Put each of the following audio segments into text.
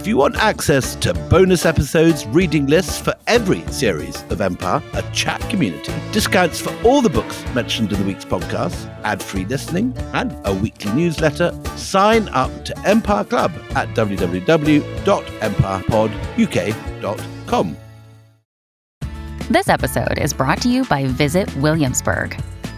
If you want access to bonus episodes, reading lists for every series of Empire, a chat community, discounts for all the books mentioned in the week's podcast, ad free listening, and a weekly newsletter, sign up to Empire Club at www.empirepoduk.com. This episode is brought to you by Visit Williamsburg.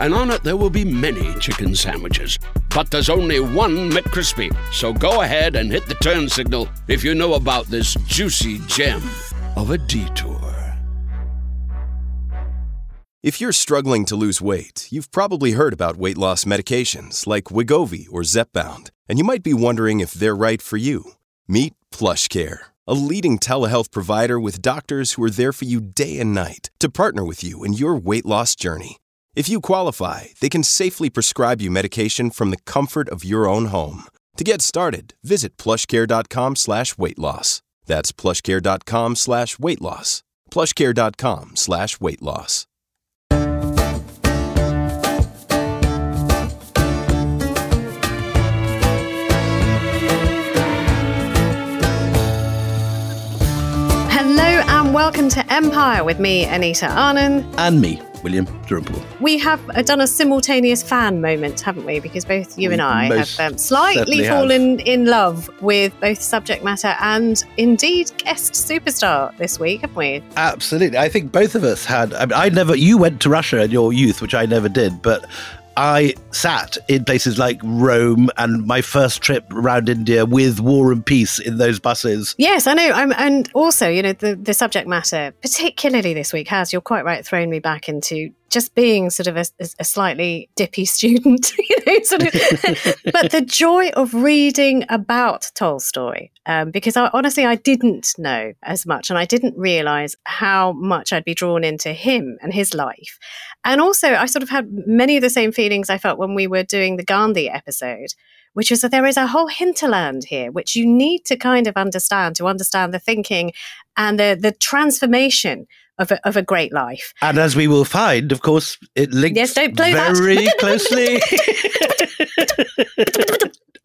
and on it there will be many chicken sandwiches. But there's only one McCrispy. So go ahead and hit the turn signal if you know about this juicy gem of a detour. If you're struggling to lose weight, you've probably heard about weight loss medications like Wegovy or Zepbound, and you might be wondering if they're right for you. Meet PlushCare, a leading telehealth provider with doctors who are there for you day and night to partner with you in your weight loss journey. If you qualify, they can safely prescribe you medication from the comfort of your own home. To get started, visit plushcare.com slash weight loss. That's plushcare.com slash weight loss. plushcare.com slash weight loss. Hello and welcome to Empire with me, Anita Anand. And me, William Dalrymple. We have uh, done a simultaneous fan moment, haven't we? Because both you and I have um, slightly certainly have. fallen in love with both subject matter and indeed guest superstar this week, haven't we? Absolutely. I think both of us had. I, mean, I never. You went to Russia in your youth, which I never did, but I sat in places like Rome and my first trip around India with War and Peace in those buses. Yes, I know. I'm, and also, you know, the, the subject matter, particularly this week, has, you're quite right, thrown me back into just being sort of a, a slightly dippy student, you know, sort of. but the joy of reading about Tolstoy, um, because I, honestly, I didn't know as much and I didn't realize how much I'd be drawn into him and his life. And also, I sort of had many of the same feelings I felt when we were doing the Gandhi episode which is that there is a whole hinterland here, which you need to kind of understand to understand the thinking and the, the transformation of a, of a great life. And as we will find, of course, it links Yes, don't blow that. very closely.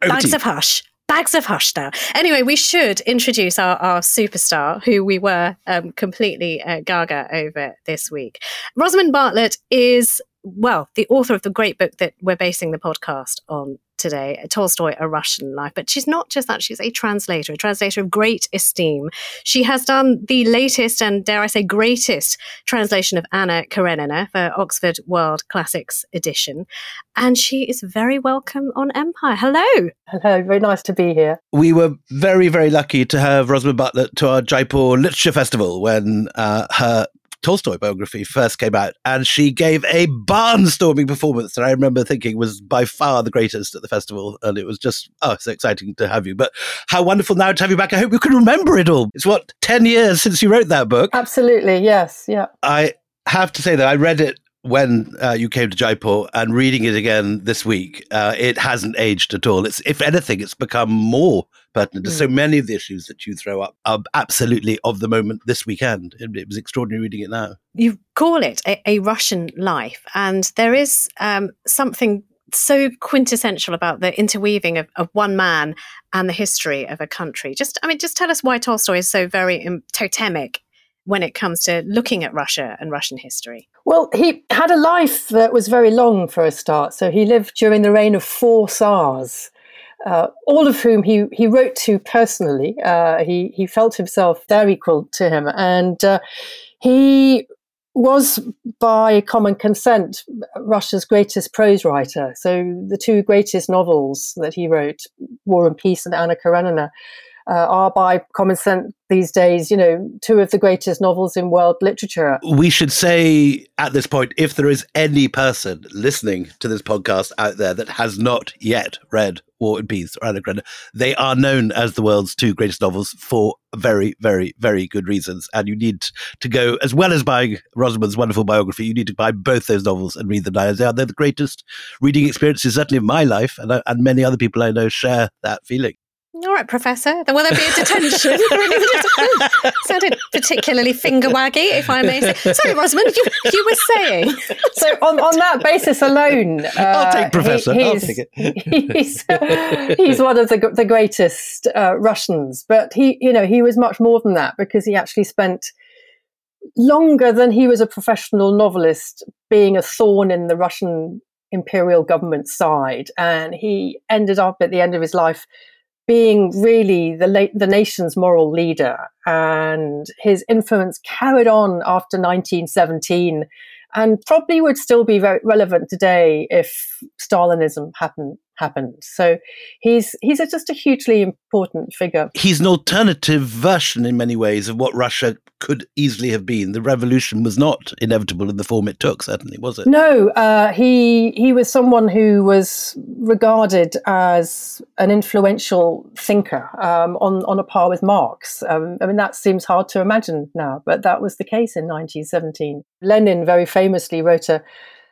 Bags of hush. Bags of hush now. Anyway, we should introduce our, our superstar, who we were um, completely uh, gaga over this week. Rosamund Bartlett is, well, the author of the great book that we're basing the podcast on today, Tolstoy, A Russian Life. But she's not just that, she's a translator, a translator of great esteem. She has done the latest and, dare I say, greatest translation of Anna Karenina for Oxford World Classics Edition. And she is very welcome on Empire. Hello. Hello, very nice to be here. We were very, very lucky to have Rosamund Bartlett to our Jaipur Literature Festival when uh, her Tolstoy biography first came out, and she gave a barnstorming performance that I remember thinking was by far the greatest at the festival, and it was just oh so exciting to have you. But how wonderful now to have you back! I hope you can remember it all. It's what ten years since you wrote that book. Absolutely, yes, yeah. I have to say that I read it when uh, you came to Jaipur and reading it again this week, uh, it hasn't aged at all. It's, if anything, it's become more pertinent. So many of the issues that you throw up are absolutely of the moment this weekend. It, it was extraordinary reading it now. You call it a, a Russian life, and there is um, something so quintessential about the interweaving of, of one man and the history of a country. Just, I mean, just tell us why Tolstoy is so very um, totemic when it comes to looking at Russia and Russian history. Well, he had a life that was very long for a start. So he lived during the reign of four Tsars, uh, all of whom he, he wrote to personally. Uh, he, he felt himself their equal to him. And uh, he was, by common consent, Russia's greatest prose writer. So the two greatest novels that he wrote, War and Peace and Anna Karenina, uh, are by common sense these days, you know, two of the greatest novels in world literature. We should say at this point if there is any person listening to this podcast out there that has not yet read War and Peace or Anna Karenina, they are known as the world's two greatest novels for very, very, very good reasons. And you need to go, as well as buying Rosamund's wonderful biography, you need to buy both those novels and read them now. They are they're the greatest reading experiences, certainly of my life, and, uh, and many other people I know share that feeling. All right, Professor. Then will there be a detention? Sounded particularly finger waggy, if I may say. Sorry, Rosamund, you, you were saying. So on, on that basis alone, uh, I'll take Professor. he- I'll he's, take it. he's, he's one of the the greatest uh, Russians, but he, you know, he was much more than that because he actually spent longer than he was a professional novelist being a thorn in the Russian imperial government side, and he ended up at the end of his life being really the la- the nation's moral leader, and his influence carried on after 1917, and probably would still be relevant today if Stalinism hadn't happened. So he's he's a, just a hugely important figure. He's an alternative version in many ways of what Russia could easily have been. The revolution was not inevitable in the form it took, certainly, was it? No, uh, he he was someone who was regarded as an influential thinker um, on on a par with Marx. Um, I mean, that seems hard to imagine now, but that was the case in 1917. Lenin very famously wrote a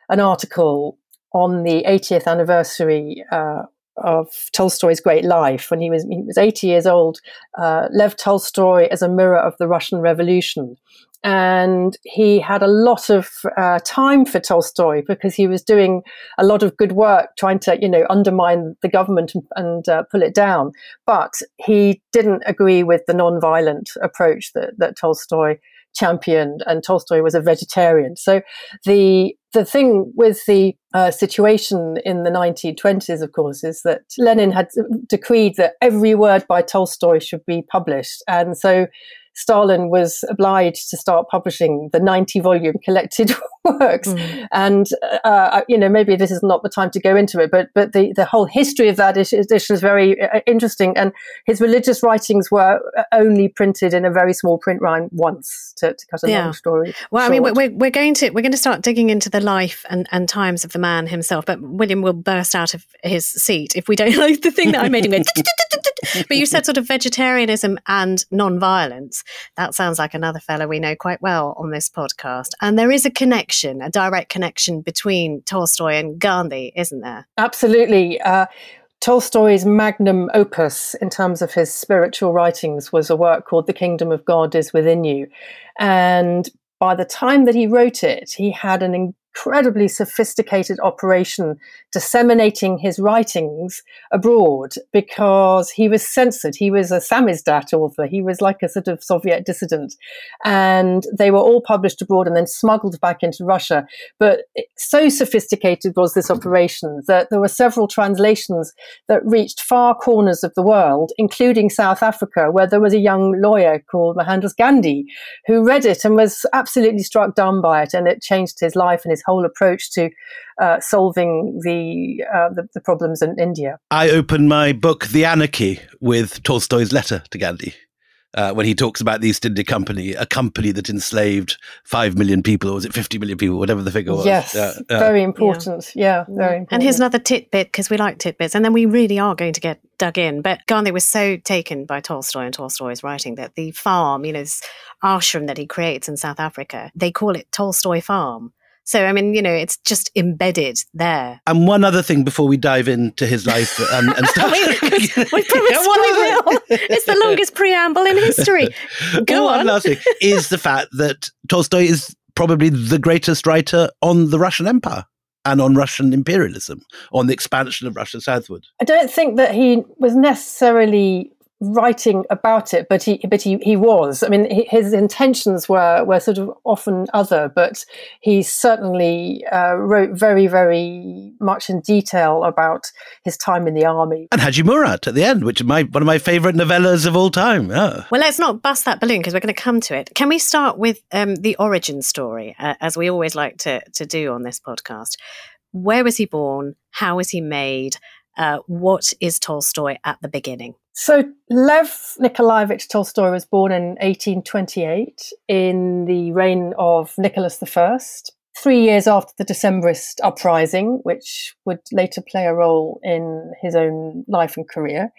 an article on the 80th anniversary uh, of Tolstoy's great life when he was he was 80 years old. Uh, Lev Tolstoy as a mirror of the Russian Revolution, and he had a lot of uh, time for Tolstoy because he was doing a lot of good work trying to you know undermine the government and, and uh, pull it down. But he didn't agree with the non-violent approach that that Tolstoy championed, and Tolstoy was a vegetarian. So the the thing with the uh, situation in the 1920s, of course, is that Lenin had decreed that every word by Tolstoy should be published, and so Stalin was obliged to start publishing the 90 volume collected works. Mm. And, uh, you know, maybe this is not the time to go into it, but, but the, the whole history of that edition is very uh, interesting. And his religious writings were uh, only printed in a very small print run once to, to cut a Yeah. long story. Well, I mean, we're, we're going to we're going to start digging into the life and, and times of the man himself. But William will burst out of his seat if we don't like the thing that I made him go. but you said sort of vegetarianism and non-violence. That sounds like another fellow we know quite well on this podcast. And there is a connection, a direct connection between Tolstoy and Gandhi, isn't there? Absolutely. Uh, Tolstoy's magnum opus in terms of his spiritual writings was a work called The Kingdom of God is Within You. And by the time that he wrote it, he had an incredibly sophisticated operation disseminating his writings abroad because he was censored. He was a samizdat author. He was like a sort of Soviet dissident. And they were all published abroad and then smuggled back into Russia. But so sophisticated was this operation that there were several translations that reached far corners of the world, including South Africa, where there was a young lawyer called Mohandas Gandhi who read it and was absolutely struck dumb by it. And it changed his life and his whole approach to uh, solving the, uh, the the problems in India. I open my book, The Anarchy, with Tolstoy's letter to Gandhi. Uh, when he talks about the East India Company, a company that enslaved five million people, or was it fifty million people, whatever the figure was? Yes, Yeah, yeah. very important. Yeah, very important. And here's another tidbit because we like tidbits, and then we really are going to get dug in. But Gandhi was so taken by Tolstoy and Tolstoy's writing that the farm, you know, this ashram that he creates in South Africa, they call it Tolstoy Farm. So I mean, you know, it's just embedded there. And one other thing before we dive into his life and, and stuff. we, 'cause we promised Yeah, we will. It's the longest preamble in history. Go one on. last thing is the fact that Tolstoy is probably the greatest writer on the Russian Empire and on Russian imperialism, on the expansion of Russia southward. I don't think that he was necessarily writing about it, but he but he, he was. I mean, his intentions were were sort of often other, but he certainly uh, wrote very very much in detail about his time in the army. And Haji Murat at the end, which is my one of my favorite novellas of all time. Yeah. Well, let's not bust that balloon because we're going to come to it. Can we start with um, the origin story, uh, as we always like to to do on this podcast? Where was he born? How was he made? Uh, what is Tolstoy at the beginning? So Lev Nikolaevich Tolstoy was born in 1828 in the reign of Nicholas I, three years after the Decembrist uprising, which would later play a role in his own life and career.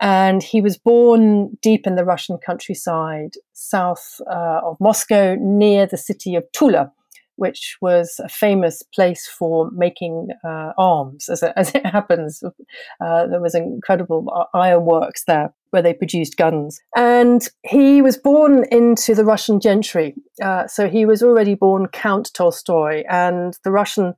And he was born deep in the Russian countryside, south uh, of Moscow, near the city of Tula which was a famous place for making uh, arms. As it, as it happens, uh, there was incredible ironworks there where they produced guns. And he was born into the Russian gentry. Uh, so he was already born Count Tolstoy, and the Russian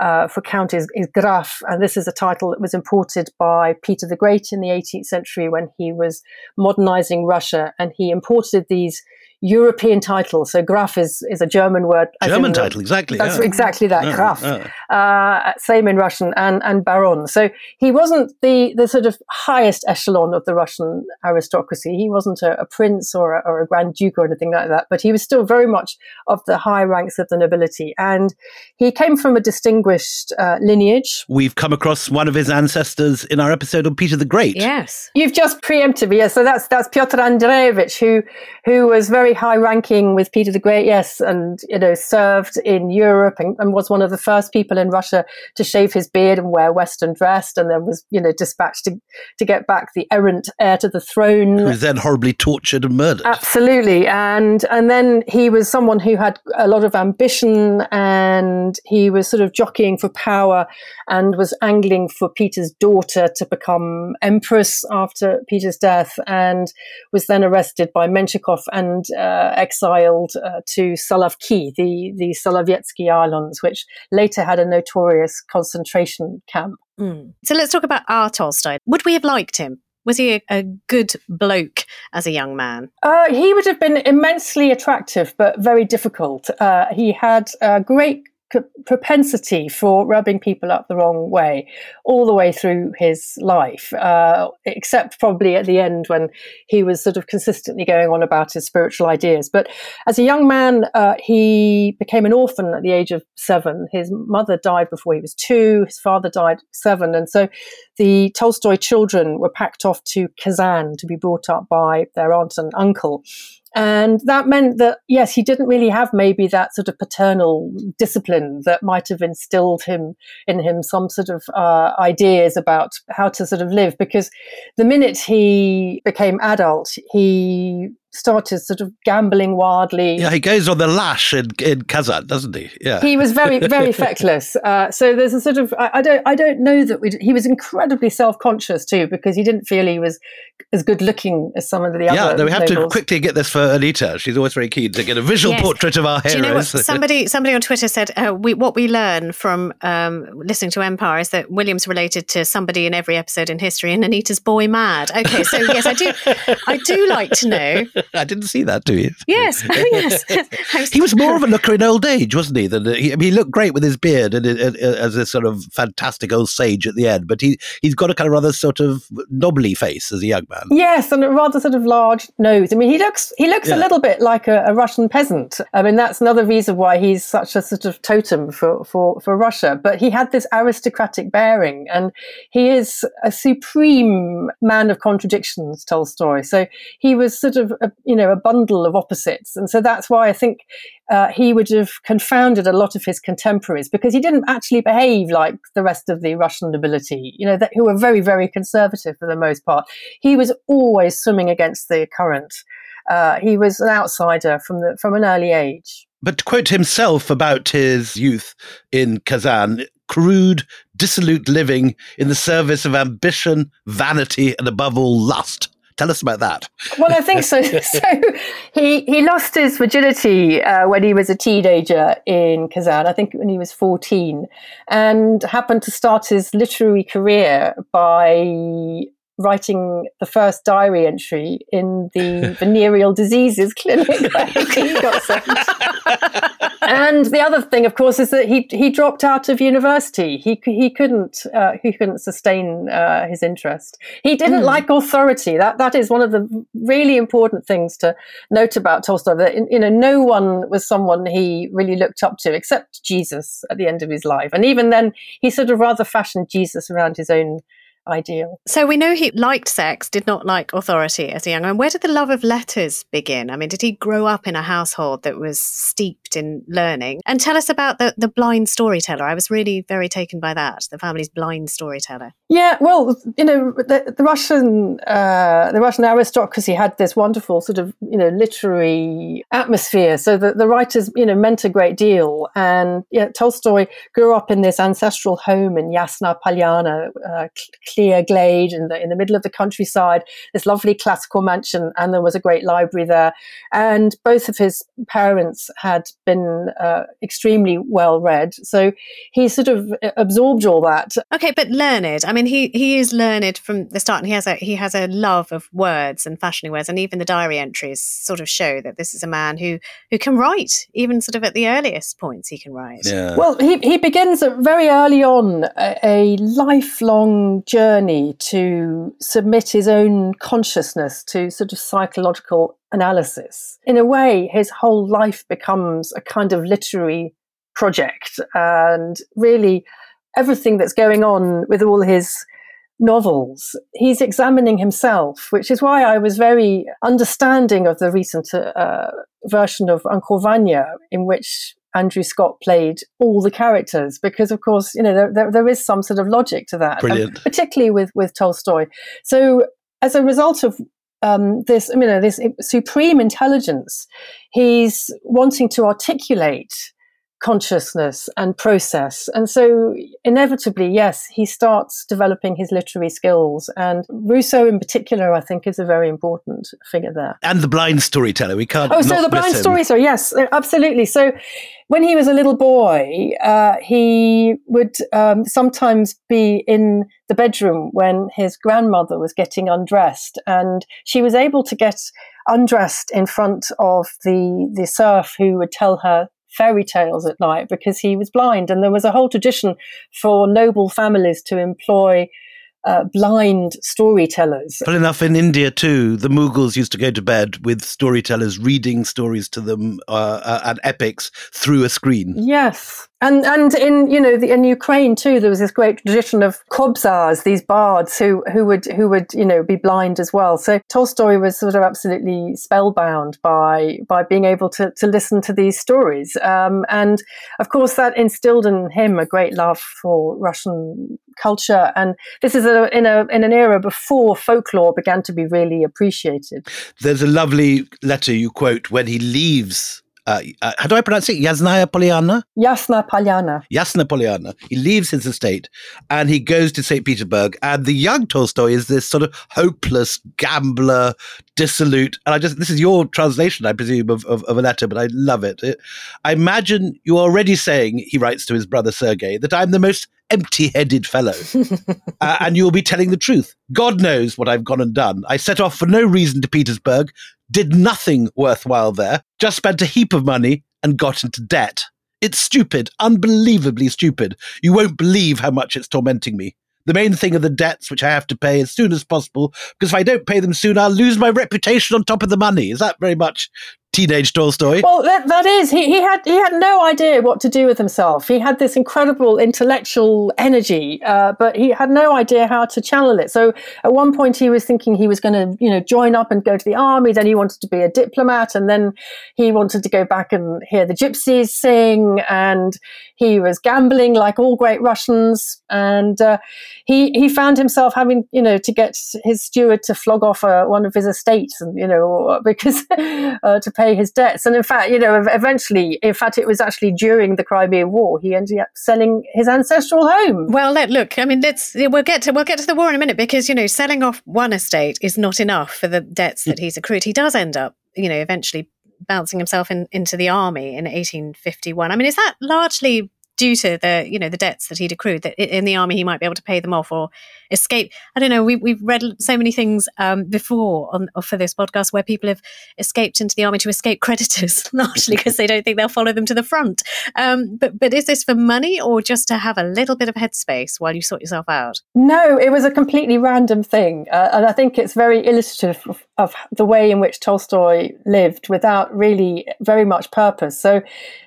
uh, for count is, is Graf, and this is a title that was imported by Peter the Great in the 18th century when he was modernizing Russia, and he imported these European title. So Graf is, is a German word. German title, exactly. That's yeah. exactly that, yeah, Graf. Yeah. Uh, same in Russian, and, and Baron. So he wasn't the, the sort of highest echelon of the Russian aristocracy. He wasn't a, a prince or a, or a Grand Duke or anything like that, but he was still very much of the high ranks of the nobility. And he came from a distinguished uh, lineage. We've come across one of his ancestors in our episode on Peter the Great. Yes. You've just preempted me. Yeah, so that's, that's Pyotr Andreevich, who, who was very high ranking with Peter the Great, yes, and you know served in Europe and, and, was one of the first people in Russia to shave his beard and wear Western dress, and then was you know dispatched to to get back the errant heir to the throne. Who was then horribly tortured and murdered. Absolutely, and and then he was someone who had a lot of ambition, and he was sort of jockeying for power, and was angling for Peter's daughter to become empress after Peter's death, and was then arrested by Menshikov and. Uh, exiled uh, to Solovki, the, the Solovetsky Islands, which later had a notorious concentration camp. Mm. So let's talk about R. Tolstoy. Would we have liked him? Was he a, a good bloke as a young man? Uh, he would have been immensely attractive, but very difficult. Uh, he had a great propensity for rubbing people up the wrong way all the way through his life, uh, except probably at the end when he was sort of consistently going on about his spiritual ideas. But as a young man, uh, he became an orphan at the age of seven. His mother died before he was two, his father died seven. And so the Tolstoy children were packed off to Kazan to be brought up by their aunt and uncle. And that meant that, yes, he didn't really have maybe that sort of paternal discipline that might have instilled him in him some sort of uh, ideas about how to sort of live. Because the minute he became adult, he started sort of gambling wildly. Yeah, he goes on the lash in, in Kazan, doesn't he? Yeah, he was very, very feckless. Uh, so there's a sort of I, I, don't I don't know that we he was incredibly self conscious too because he didn't feel he was as good looking as some of the other. Yeah, we have nobles. to quickly get this for Anita. She's always very keen to get a visual yes. portrait of our heroes. Do you know what? Somebody somebody on Twitter said uh, we, what we learn from um, listening to Empire is that William's related to somebody in every episode in history, and Anita's boy mad. Okay, so yes, I do I do like to know I didn't see that, do you? Yes, oh, yes. he was more of a looker in old age, wasn't he? Than he, I mean, he looked great with his beard and, and, and, as a sort of fantastic old sage at the end. But he he's got a kind of rather sort of knobbly face as a young man. Yes, and a rather sort of large nose. I mean, he looks he looks yeah. a little bit like a, a, Russian peasant. I mean, that's another reason why he's such a sort of totem for for for Russia. But he had this aristocratic bearing, and he is a supreme man of contradictions. Tolstoy. So he was sort of a, you know a bundle of opposites. And so that's why I think uh, he would have confounded a lot of his contemporaries because he didn't actually behave like the rest of the Russian nobility, you know, that, who were very, very conservative for the most part. He was always swimming against the current. Uh, he was an outsider from the from an early age. But to quote himself about his youth in Kazan, crude, dissolute living in the service of ambition, vanity, and above all, lust. Tell us about that. Well, I think so. so he he lost his virginity uh, when he was a teenager in Kazan. I think when he was fourteen, and happened to start his literary career by writing the first diary entry in the venereal diseases clinic he got sent. and the other thing, of course, is that he he dropped out of university. He he couldn't uh, he couldn't sustain uh, his interest. He didn't mm. like authority. That that is one of the really important things to note about Tolstoy. That you know, no one was someone he really looked up to except Jesus at the end of his life, and even then, he sort of rather fashioned Jesus around his own ideal. So we know he liked sex, did not like authority as a young man. Where did the love of letters begin? I mean, did he grow up in a household that was steeped in learning? And tell us about the, the blind storyteller. I was really very taken by that, the family's blind storyteller. Yeah, well, you know, the, the Russian uh, the Russian aristocracy had this wonderful sort of you know literary atmosphere, so the, the writers you know meant a great deal. And yeah, Tolstoy grew up in this ancestral home in Yasna Polyana, uh, clear glade in the in the middle of the countryside. This lovely classical mansion, and there was a great library there. And both of his parents had been uh, extremely well read, so he sort of absorbed all that. Okay, but learned. I mean, he he is learned from the start, and he has a he has a love of words and fashioning words, and even the diary entries sort of show that this is a man who who can write, even sort of at the earliest points he can write. Yeah. Well, he he begins very early on a, a lifelong journey to submit his own consciousness to sort of psychological analysis. In a way, his whole life becomes a kind of literary project, and really everything that's going on with all his novels, he's examining himself, which is why I was very understanding of the recent uh, version of Uncle Vanya, in which Andrew Scott played all the characters, because of course, you know, there, there, there is some sort of logic to that, Brilliant. particularly with with Tolstoy. So, as a result of um, this, you know, this supreme intelligence, he's wanting to articulate consciousness and process. And so, inevitably, yes, he starts developing his literary skills. And Rousseau, in particular, I think, is a very important figure there. And the blind storyteller. We can't. Oh, so the blind storyteller, yes, absolutely. So, when he was a little boy, uh, he would um, sometimes be in the bedroom when his grandmother was getting undressed, and she was able to get undressed in front of the the serf who would tell her fairy tales at night because he was blind. And there was a whole tradition for noble families to employ uh, blind storytellers. Well, enough, in India too, the Mughals used to go to bed with storytellers reading stories to them uh, uh, and epics through a screen. Yes, and and in you know the, in Ukraine too, there was this great tradition of kobzars, these bards who who would who would you know be blind as well. So Tolstoy was sort of absolutely spellbound by by being able to to listen to these stories, um, and of course that instilled in him a great love for Russian culture. And this is a, in a in an era before folklore began to be really appreciated. There's a lovely letter you quote when he leaves uh, uh, how do I pronounce it? Yasnaya Polyana? Yasna Polyana. Yasna Polyana. He leaves his estate and he goes to St. Petersburg. And the young Tolstoy is this sort of hopeless gambler, dissolute. And I just, this is your translation, I presume, of, of, of a letter, but I love it. it. I imagine you're already saying, he writes to his brother Sergei, that I'm the most empty headed fellow. uh, and you'll be telling the truth. God knows what I've gone and done. I set off for no reason to Petersburg, did nothing worthwhile there, just spent a heap of money and got into debt. It's stupid, unbelievably stupid. You won't believe how much it's tormenting me. The main thing are the debts which I have to pay as soon as possible, because if I don't pay them soon, I'll lose my reputation on top of the money. Is that very much teenage Tolstoy. Well, that, that is he, he had he had no idea what to do with himself. He had this incredible intellectual energy, uh, but he had no idea how to channel it. So at one point he was thinking he was going to you know join up and go to the army. Then he wanted to be a diplomat, and then he wanted to go back and hear the gypsies sing. And he was gambling like all great Russians, and uh, he he found himself having you know to get his steward to flog off uh, one of his estates, and you know because uh, to pay his debts. And in fact, you know, eventually, in fact, it was actually during the Crimean War he ended up selling his ancestral home. Well, let, look, I mean, let's we'll get to we'll get to the war in a minute because you know, selling off one estate is not enough for the debts that he's accrued. He does end up, you know, eventually bouncing himself in, into the army in 1851. I mean, is that largely due to the you know the debts that he'd accrued that in the army he might be able to pay them off or escape. I don't know we, we've read so many things um, before on for this podcast where people have escaped into the army to escape creditors largely because they don't think they'll follow them to the front. Um, but but is this for money or just to have a little bit of headspace while you sort yourself out? No it was a completely random thing uh, and i think it's very illustrative of, of the way in which tolstoy lived without really very much purpose. So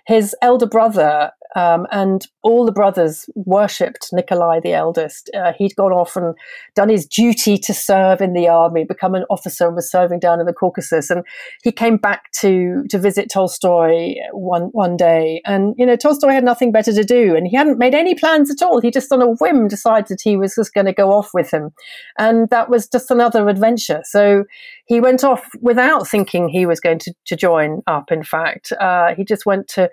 his elder brother Um, and all the brothers worshipped Nikolai the eldest. Uh, he'd gone off and done his duty to serve in the army, become an officer, and was serving down in the Caucasus. And he came back to to visit Tolstoy one one day, and you know Tolstoy had nothing better to do, and he hadn't made any plans at all. He just on a whim decided he was just going to go off with him, and that was just another adventure. So he went off without thinking he was going to, to join up. In fact, uh, he just went to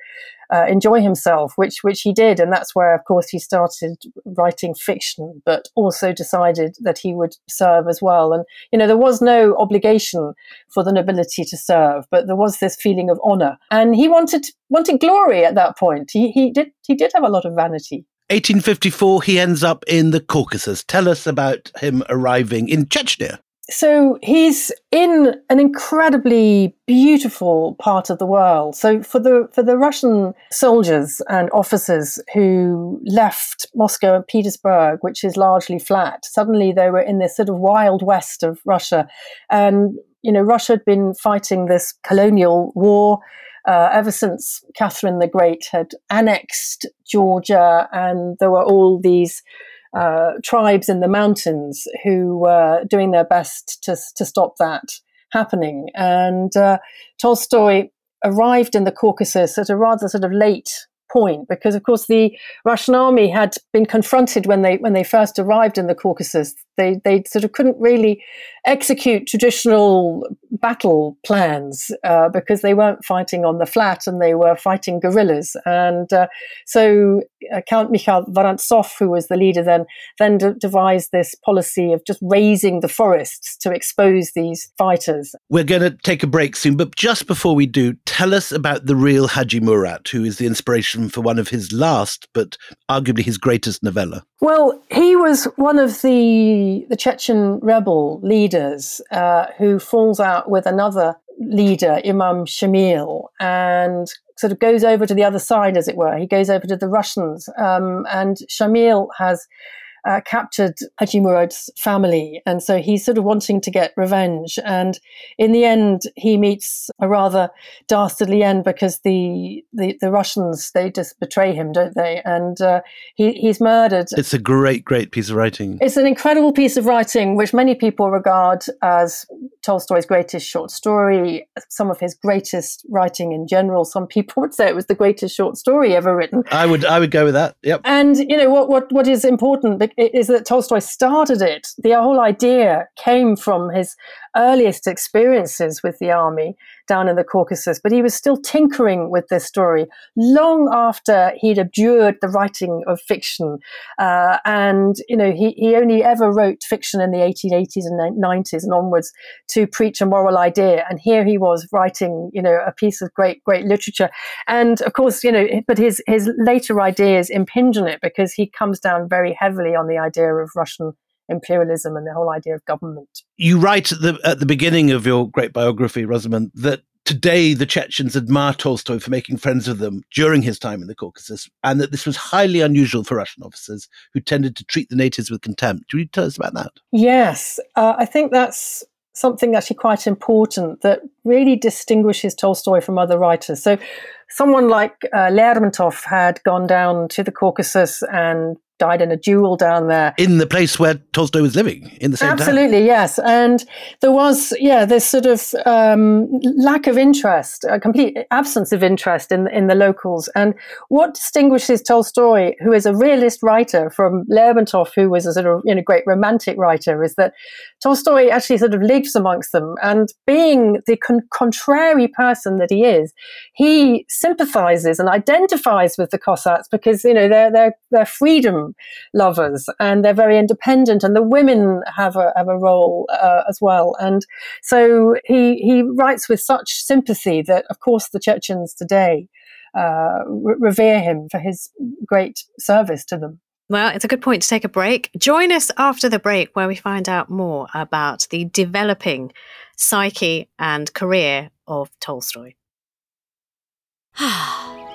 uh, enjoy himself, which which he did, and that's where, of course, he started writing fiction, but also decided that he would serve as well. And you know, there was no obligation for the nobility to serve, but there was this feeling of honor, and he wanted wanted glory at that point. He he did he did have a lot of vanity. 1854, he ends up in the Caucasus. Tell us about him arriving in Chechnya so he's in an incredibly beautiful part of the world. So for the for the Russian soldiers and officers who left Moscow and Petersburg, which is largely flat, suddenly they were in this sort of wild west of Russia, and you know Russia had been fighting this colonial war. Uh, ever since Catherine the Great had annexed Georgia, and there were all these uh, tribes in the mountains who were doing their best to, to stop that happening. And uh, Tolstoy arrived in the Caucasus at a rather sort of late point because of course the Russian army had been confronted when they when they first arrived in the Caucasus they they sort of couldn't really execute traditional battle plans uh, because they weren't fighting on the flat and they were fighting guerrillas. And uh, so uh, Count Mikhail Vorontsov, who was the leader then, then de- devised this policy of just razing the forests to expose these fighters. We're going to take a break soon, but just before we do, tell us about the real Haji Murat, who is the inspiration for one of his last, but arguably his greatest novella. Well, he was one of the the Chechen rebel leaders uh, who falls out with another leader, Imam Shamil, and sort of goes over to the other side, as it were. He goes over to the Russians, um, and Shamil has uh, captured Haji Murad's family. And so he's sort of wanting to get revenge. And in the end, he meets a rather dastardly end because the, the, the Russians, they just betray him, don't they? And uh, he, he's murdered. It's a great, great piece of writing. It's an incredible piece of writing, which many people regard as Tolstoy's greatest short story, some of his greatest writing in general. Some people would say it was the greatest short story ever written. I would, I would go with that. Yep. And you know what, what, what is important is that Tolstoy started it. The whole idea came from his earliest experiences with the army down in the Caucasus, but he was still tinkering with this story long after he'd abjured the writing of fiction. Uh, and, you know, he, he only ever wrote fiction in the 1880s and 90s and onwards to preach a moral idea. And here he was writing, you know, a piece of great, great literature. And of course, you know, but his, his later ideas impinge on it because he comes down very heavily on the idea of Russian imperialism and the whole idea of government. You write at the, at the beginning of your great biography, Rosamund, that today the Chechens admire Tolstoy for making friends with them during his time in the Caucasus, and that this was highly unusual for Russian officers who tended to treat the natives with contempt. Do you tell us about that? Yes, uh, I think that's something actually quite important that really distinguishes Tolstoy from other writers. So, someone like uh, Lermontov had gone down to the Caucasus and died in a duel down there. In the place where Tolstoy was living, in the same place. Absolutely, town. yes. And there was, yeah, this sort of um, lack of interest, a complete absence of interest in, in the locals. And what distinguishes Tolstoy, who is a realist writer, from Lermontov, who was a sort of you know, great romantic writer, is that Tolstoy actually sort of lives amongst them. And being the con- contrary person that he is, he sympathizes and identifies with the Cossacks because, you know, their, their, their freedom lovers, and they're very independent, and the women have a have a role uh, as well. And so he he writes with such sympathy that, of course, the Chechens today uh, re- revere him for his great service to them. Well, it's a good point to take a break. Join us after the break where we find out more about the developing psyche and career of Tolstoy.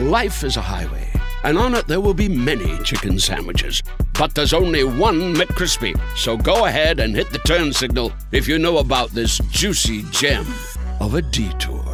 Life is a highway, and on it there will be many chicken sandwiches. But there's only one McCrispy. So go ahead and hit the turn signal if you know about this juicy gem of a detour.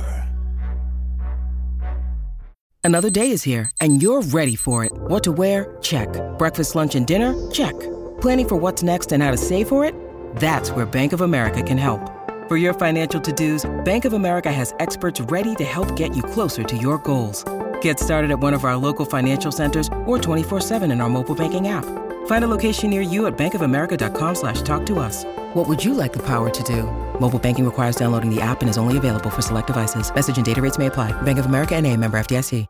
Another day is here, and you're ready for it. What to wear? Check. Breakfast, lunch, and dinner? Check. Planning for what's next and how to save for it? That's where Bank of America can help. For your financial to-dos, Bank of America has experts ready to help get you closer to your goals. Get started at one of our local financial centers or 24-7 in our mobile banking app. Find a location near you at bankofamerica.com slash talk to us. What would you like the power to do? Mobile banking requires downloading the app and is only available for select devices. Message and data rates may apply. Bank of America and a member FDIC.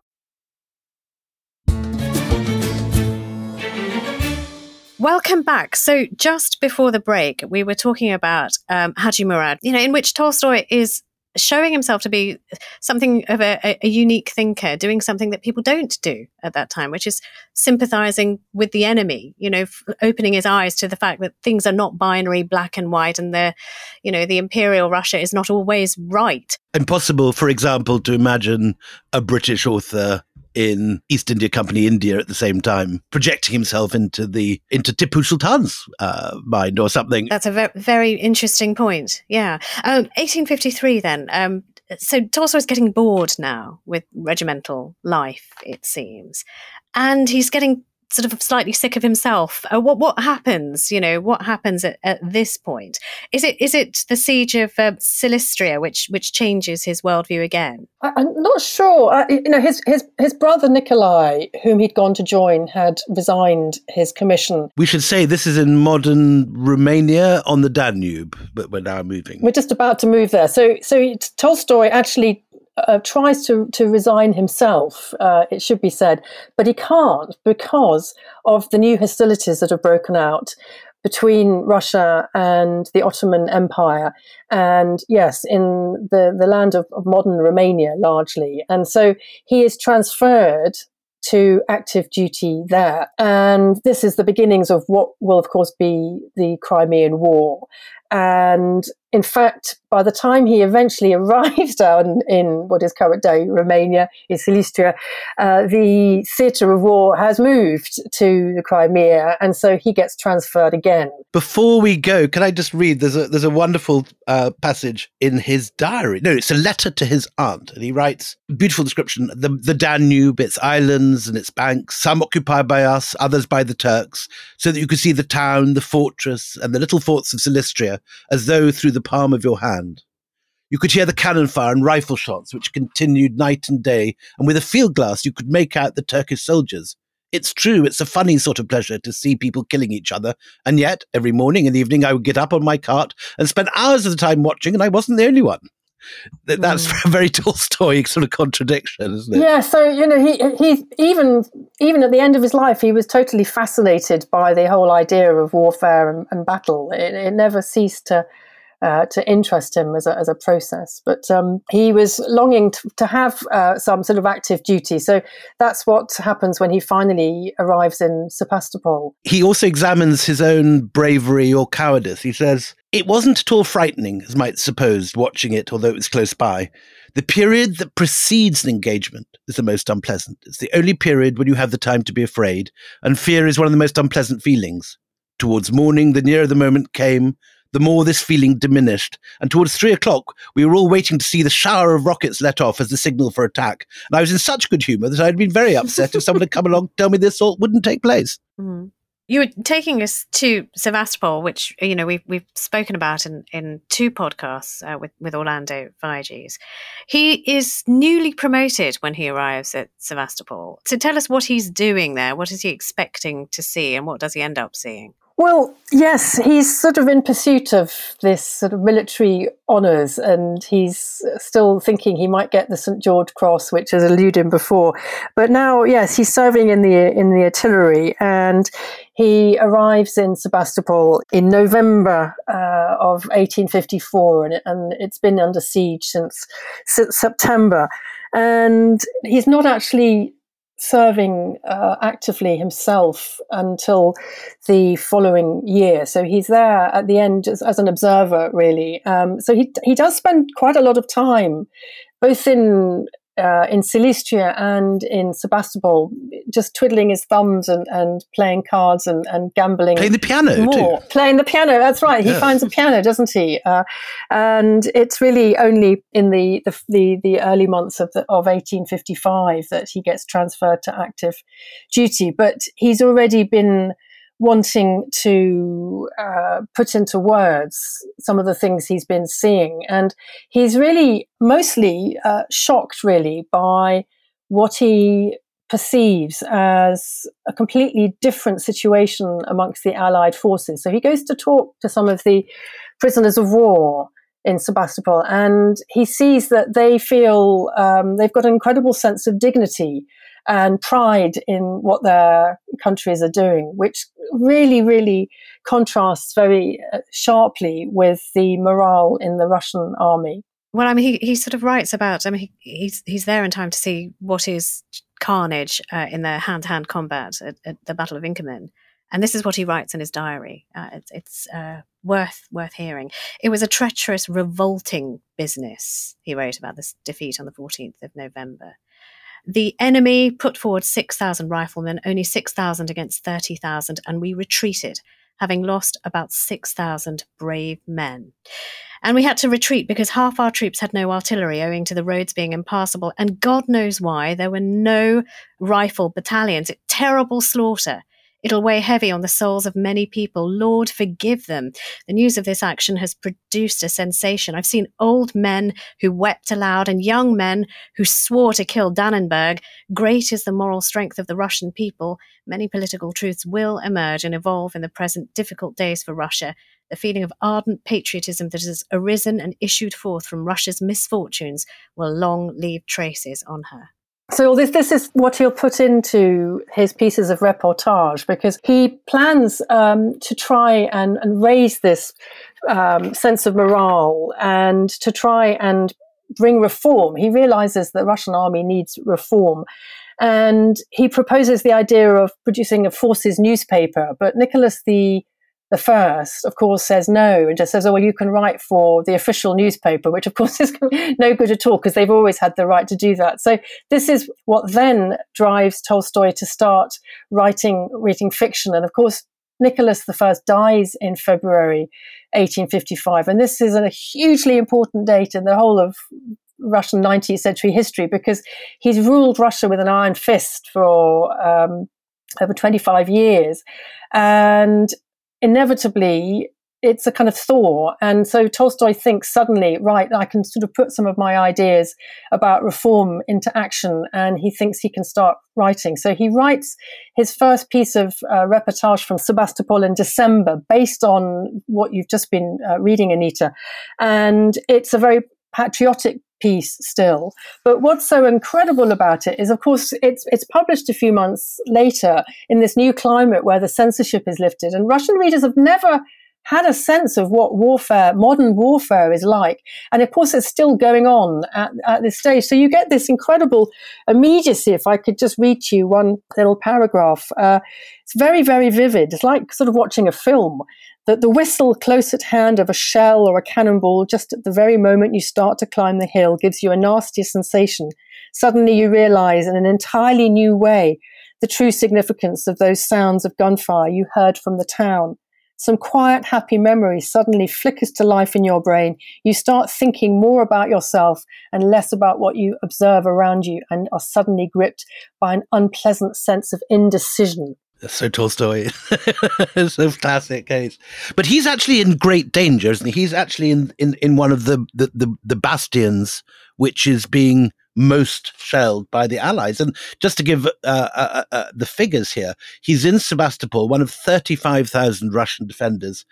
Welcome back. So, just before the break, we were talking about um, Haji Murad, you know, in which Tolstoy is showing himself to be something of a, a, unique thinker, doing something that people don't do at that time, which is sympathizing with the enemy, you know, f- opening his eyes to the fact that things are not binary, black and white, and the, you know, the imperial Russia is not always right. Impossible, for example, to imagine a British author in East India Company India at the same time, projecting himself into the into Tipu Sultan's uh, mind or something. That's a very, very interesting point. Yeah, um, 1853. Then, um, so is getting bored now with regimental life, it seems, and he's getting sort of slightly sick of himself. Uh, what what happens? You know, what happens at, at this point? Is it is it the siege of uh, Silistria which which changes his worldview again? I, am not sure. Uh, you know, his his his brother Nikolai, whom he'd gone to join, had resigned his commission. We should say this is in modern Romania on the Danube, but we're now moving. We're just about to move there. So so Tolstoy actually uh, tries to, to resign himself, uh, it should be said, but he can't because of the new hostilities that have broken out between Russia and the Ottoman Empire, and yes, in the, the land of, of modern Romania largely. And so he is transferred to active duty there. And this is the beginnings of what will, of course, be the Crimean War. And in fact, by the time he eventually arrives down in what is current day Romania, in Silistria, uh, the theatre of war has moved to the Crimea, and so he gets transferred again. Before we go, can I just read? There's a there's a wonderful uh, passage in his diary. No, it's a letter to his aunt, and he writes beautiful description: the the Danube, its islands and its banks, some occupied by us, others by the Turks, so that you could see the town, the fortress, and the little forts of Silistria as though through the palm of your hand. You could hear the cannon fire and rifle shots, which continued night and day, and with a field glass you could make out the Turkish soldiers. It's true, it's a funny sort of pleasure to see people killing each other, and yet every morning and evening I would get up on my cart and spend hours of the time watching, and I wasn't the only one. That's mm. a very Tolstoy sort of contradiction, isn't it? Yeah. So you know, he he even even at the end of his life, he was totally fascinated by the whole idea of warfare and, and battle. It, it never ceased to uh, to interest him as a, as a process. But um, he was longing to, to have uh, some sort of active duty. So that's what happens when he finally arrives in Sebastopol. He also examines his own bravery or cowardice. He says, It wasn't at all frightening, as might suppose, watching it, although it was close by. The period that precedes an engagement is the most unpleasant. It's the only period when you have the time to be afraid, and fear is one of the most unpleasant feelings. Towards morning, the nearer the moment came, the more this feeling diminished. And towards three o'clock, we were all waiting to see the shower of rockets let off as the signal for attack. And I was in such good humour that I had been very upset if someone had come along to tell me the assault wouldn't take place. Mm. You were taking us to Sevastopol, which you know we've we've spoken about in, in two podcasts uh, with with Orlando Figes. He is newly promoted when he arrives at Sevastopol. So tell us what he's doing there. What is he expecting to see, and what does he end up seeing? Well, yes, he's sort of in pursuit of this sort of military honours, and he's still thinking he might get the St George Cross, which has eluded him before. But now, yes, he's serving in the in the artillery, and he arrives in Sebastopol in November uh, of 1854, and, it, and it's been under siege since, since September. And he's not actually serving uh, actively himself until the following year. So he's there at the end as, as an observer, really. Um, so he he does spend quite a lot of time, both in uh, in Silistria and in Sebastopol, just twiddling his thumbs and, and playing cards and, and gambling. Playing the piano, more. too. Playing the piano, that's right. He Yeah. finds a piano, doesn't he? Uh, and it's really only in the, the, the, the early months of, the, of 1855 that he gets transferred to active duty. But he's already been wanting to uh, put into words some of the things he's been seeing. And he's really mostly uh, shocked, really, by what he perceives as a completely different situation amongst the Allied forces. So he goes to talk to some of the prisoners of war in Sebastopol, and he sees that they feel um, they've got an incredible sense of dignity and pride in what their countries are doing, which really, really contrasts very uh, sharply with the morale in the Russian army. Well, I mean, he, he sort of writes about. I mean, he, he's he's there in time to see what is carnage uh, in their hand-to-hand combat at, at the Battle of Inkerman, and this is what he writes in his diary. Uh, it's it's uh, worth worth hearing. It was a treacherous, revolting business. He wrote about this defeat on the fourteenth of November. The enemy put forward six thousand riflemen, only six thousand against thirty thousand, and we retreated, having lost about six thousand brave men. And we had to retreat because half our troops had no artillery owing to the roads being impassable. And God knows why, there were no rifle battalions. Terrible slaughter. It'll weigh heavy on the souls of many people. Lord, forgive them. The news of this action has produced a sensation. I've seen old men who wept aloud and young men who swore to kill Dannenberg. Great is the moral strength of the Russian people. Many political truths will emerge and evolve in the present difficult days for Russia the feeling of ardent patriotism that has arisen and issued forth from Russia's misfortunes will long leave traces on her. So this this is what he'll put into his pieces of reportage because he plans um, to try and, and raise this um, sense of morale and to try and bring reform. He realizes the Russian army needs reform. And he proposes the idea of producing a forces newspaper, but Nicholas the the first, of course, says no and just says, "Oh well, you can write for the official newspaper," which of course is no good at all because they've always had the right to do that. So this is what then drives Tolstoy to start writing reading fiction, and of course. Nicholas I dies in February 1855, and this is a hugely important date in the whole of Russian 19th century history because he's ruled Russia with an iron fist for um, over 25 years. And inevitably it's a kind of thaw. And so Tolstoy thinks suddenly, right, I can sort of put some of my ideas about reform into action. And he thinks he can start writing. So he writes his first piece of uh, reportage from Sebastopol in December, based on what you've just been uh, reading, Anita. And it's a very patriotic piece still. But what's so incredible about it is, of course, it's it's published a few months later in this new climate where the censorship is lifted, and Russian readers have never had a sense of what warfare, modern warfare, is like. And of course, it's still going on at, at this stage. So you get this incredible immediacy. If I could just read to you one little paragraph, uh, it's very, very vivid. It's like sort of watching a film that the whistle close at hand of a shell or a cannonball just at the very moment you start to climb the hill gives you a nasty sensation. Suddenly you realize in an entirely new way the true significance of those sounds of gunfire you heard from the town. Some quiet, happy memory suddenly flickers to life in your brain. You start thinking more about yourself and less about what you observe around you and are suddenly gripped by an unpleasant sense of indecision. So Tolstoy. it's a classic case. But he's actually in great danger, isn't he? He's actually in, in, in one of the, the, the, the bastions which is being most shelled by the Allies. And just to give uh, uh, uh, the figures here, he's in Sebastopol, one of 35,000 Russian defenders.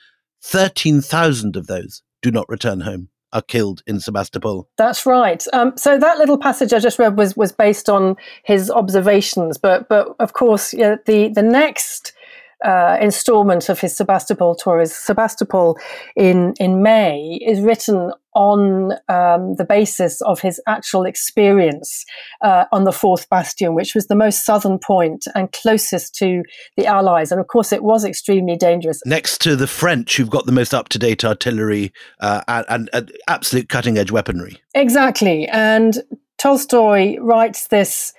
13,000 of those do not return home are killed in Sebastopol. That's right. Um, so that little passage I just read was was based on his observations, but but of course the the next uh, installment of his Sebastopol tour, is Sebastopol in, in May, is written on um, the basis of his actual experience uh, on the fourth bastion, which was the most southern point and closest to the Allies. And of course, it was extremely dangerous. Next to the French, who've got the most up to date artillery uh, and, and, and absolute cutting edge weaponry. Exactly. And Tolstoy writes this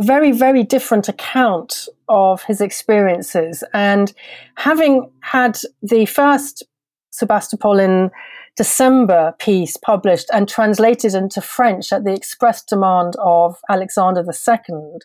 very, very different account of his experiences. And having had the first Sebastopol in December piece published and translated into French at the express demand of Alexander II,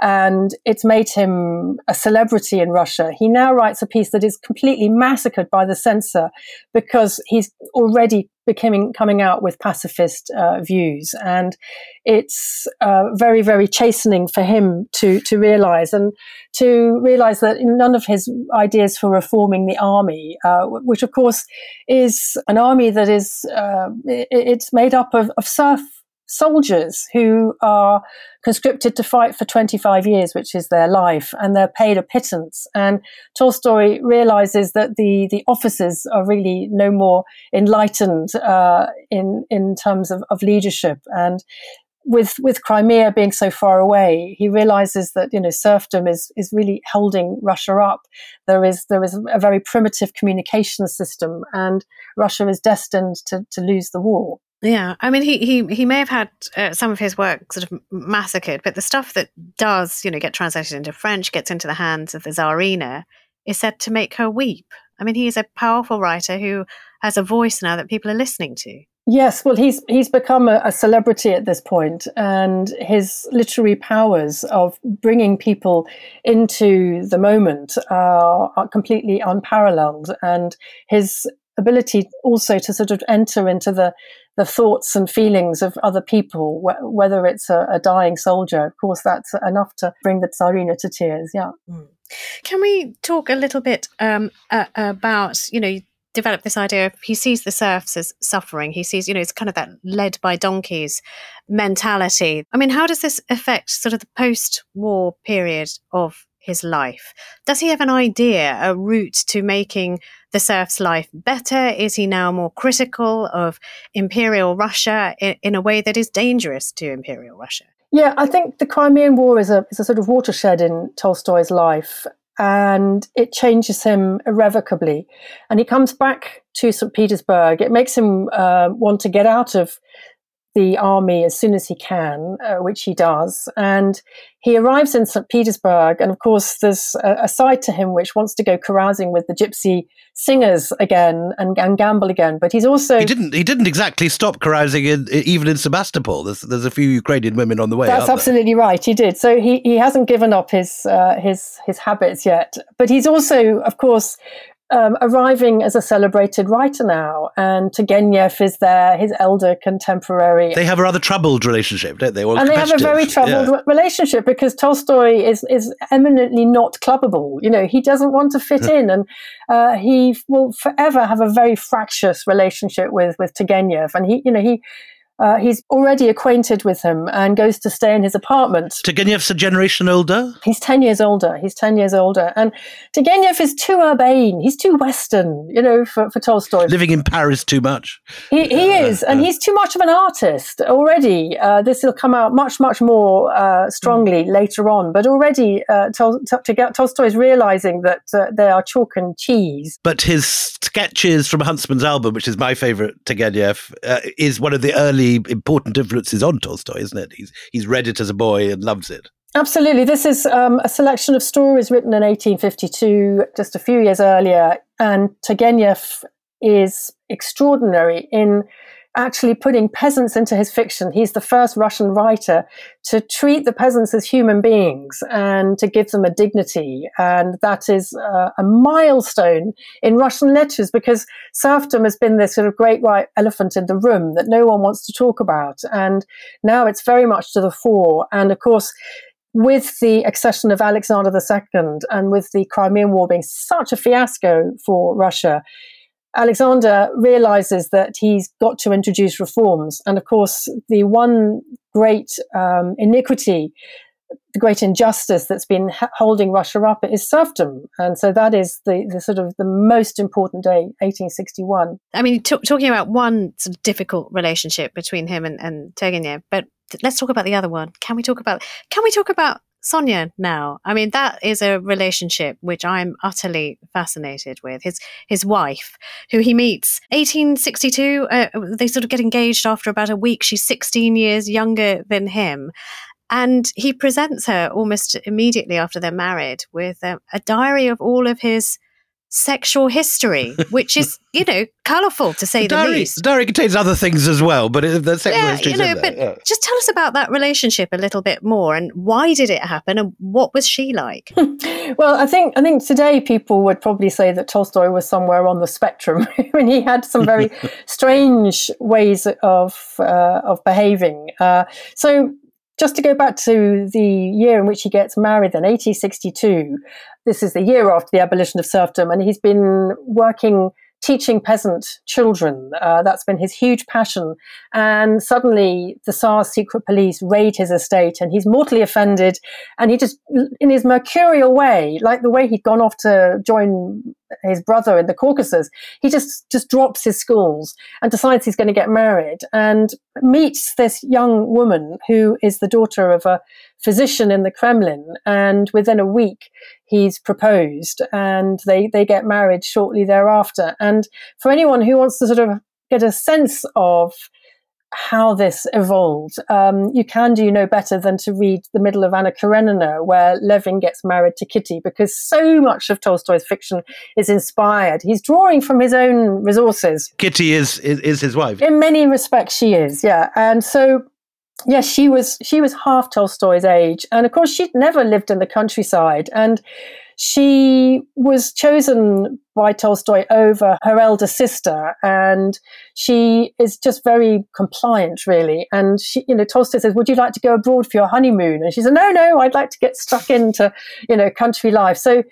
and it's made him a celebrity in Russia. He now writes a piece that is completely massacred by the censor because he's already becoming coming out with pacifist uh, views, and it's uh, very very chastening for him to to realize and to realize that none of his ideas for reforming the army, uh, which of course is an army that is uh, it's made up of, of serf soldiers who are conscripted to fight for 25 years, which is their life, and they're paid a pittance. And Tolstoy realizes that the, the officers are really no more enlightened uh, in, in terms of, of leadership. And with with Crimea being so far away, he realizes that you know serfdom is is really holding Russia up. There is there is a very primitive communication system, and Russia is destined to, to lose the war. Yeah, I mean, he he he may have had uh, some of his work sort of massacred, but the stuff that does, you know, get translated into French, gets into the hands of the Tsarina, is said to make her weep. I mean, he is a powerful writer who has a voice now that people are listening to. Yes, well, he's he's become a, a celebrity at this point, and his literary powers of bringing people into the moment are, are completely unparalleled, and his ability also to sort of enter into the the thoughts and feelings of other people, wh- whether it's a, a, dying soldier. Of course, that's enough to bring the Tsarina to tears. Yeah. Mm. Can we talk a little bit um, uh, about, you know, develop this idea of he sees the serfs as suffering. He sees, you know, it's kind of that led by donkeys mentality. I mean, how does this affect sort of the post war period of his life? Does he have an idea, a route to making the serf's life better? Is he now more critical of imperial Russia in, in a way that is dangerous to imperial Russia? Yeah, I think the Crimean War is a, is a sort of watershed in Tolstoy's life and it changes him irrevocably. And he comes back to St. Petersburg. It makes him uh, want to get out of the army as soon as he can, uh, which he does. And he arrives in St. Petersburg. And of course, there's a, a, side to him which wants to go carousing with the gypsy singers again and, and gamble again. But he's also. He didn't, he didn't exactly stop carousing in, even in Sebastopol. There's, there's a few Ukrainian women on the way. That's absolutely there? right. He did. So he, he hasn't given up his, uh, his, his habits yet. But he's also, of course, um, arriving as a celebrated writer now, and Turgenev is there, his elder contemporary. They have a rather troubled relationship, don't they? and they have a very troubled yeah. relationship because Tolstoy is is eminently not clubbable. You know, he doesn't want to fit in, and uh, he will forever have a very fractious relationship with with Turgenev, and he, you know, he uh, he's already acquainted with him and goes to stay in his apartment. Turgenev's a generation older? He's 10 years older. He's 10 years older. And Turgenev is too urbane. He's too Western, you know, for, for Tolstoy. Living in Paris too much. He, he uh, is. And uh, he's too much of an artist already. Uh, this will come out much, much more uh, strongly mm. later on. But already uh, Tol- Tolstoy is realizing that they are chalk and cheese. But his sketches from Huntsman's album, which is my favorite Turgenev, is one of the early important influences on Tolstoy, isn't it? He's he's read it as a boy and loves it. Absolutely. This is um, a selection of stories written in 1852, just a few years earlier. And Turgenev is extraordinary in actually putting peasants into his fiction. He's the first Russian writer to treat the peasants as human beings and to give them a dignity. And that is uh, a milestone in Russian letters because serfdom has been this sort of great white elephant in the room that no one wants to talk about. And now it's very much to the fore. And of course, with the accession of Alexander II and with the Crimean War being such a fiasco for Russia, Alexander realizes that he's got to introduce reforms. And of course, the one great um, iniquity the great injustice that's been ha- holding Russia up is serfdom, and so that is the, the sort of the most important day, 1861. I mean, t- talking about one sort of difficult relationship between him and, and Turgenev, but let's talk about the other one. Can we talk about? Can we talk about Sonia now. I mean, that is a relationship which I'm utterly fascinated with. His his wife, who he meets 1862, uh, they sort of get engaged after about a week. She's 16 years younger than him. And he presents her almost immediately after they're married with a, a diary of all of his sexual history, which is, you know, colourful to say the, diary, least. The diary contains other things as well, but the sexual yeah, history. You know, but yeah. just tell us about that relationship a little bit more, and why did it happen, and what was she like? well, I think I think today people would probably say that Tolstoy was somewhere on the spectrum. I mean, he had some very strange ways of uh, of behaving. Uh, so just to go back to the year in which he gets married, then 1862, this is the year after the abolition of serfdom, and he's been working teaching peasant children. Uh, that's been his huge passion. And suddenly the Tsar's secret police raid his estate and he's mortally offended. And he just, in his mercurial way, like the way he'd gone off to join his brother in the Caucasus, he just, just drops his schools and decides he's going to get married and meets this young woman who is the daughter of a physician in the Kremlin. And within a week, he's proposed and they, they get married shortly thereafter. And for anyone who wants to sort of get a sense of how this evolved, um, you can do no better than to read The Middle of Anna Karenina, where Levin gets married to Kitty, because so much of Tolstoy's fiction is inspired. He's drawing from his own resources. Kitty is, is, is his wife. In many respects, she is, yeah. And so yes, she was she was half Tolstoy's age, and of course she'd never lived in the countryside, and she was chosen by Tolstoy over her elder sister, and she is just very compliant, really. And she, you know, Tolstoy says, "Would you like to go abroad for your honeymoon?" And she said, "No, no, I'd like to get stuck into, you know, country life." So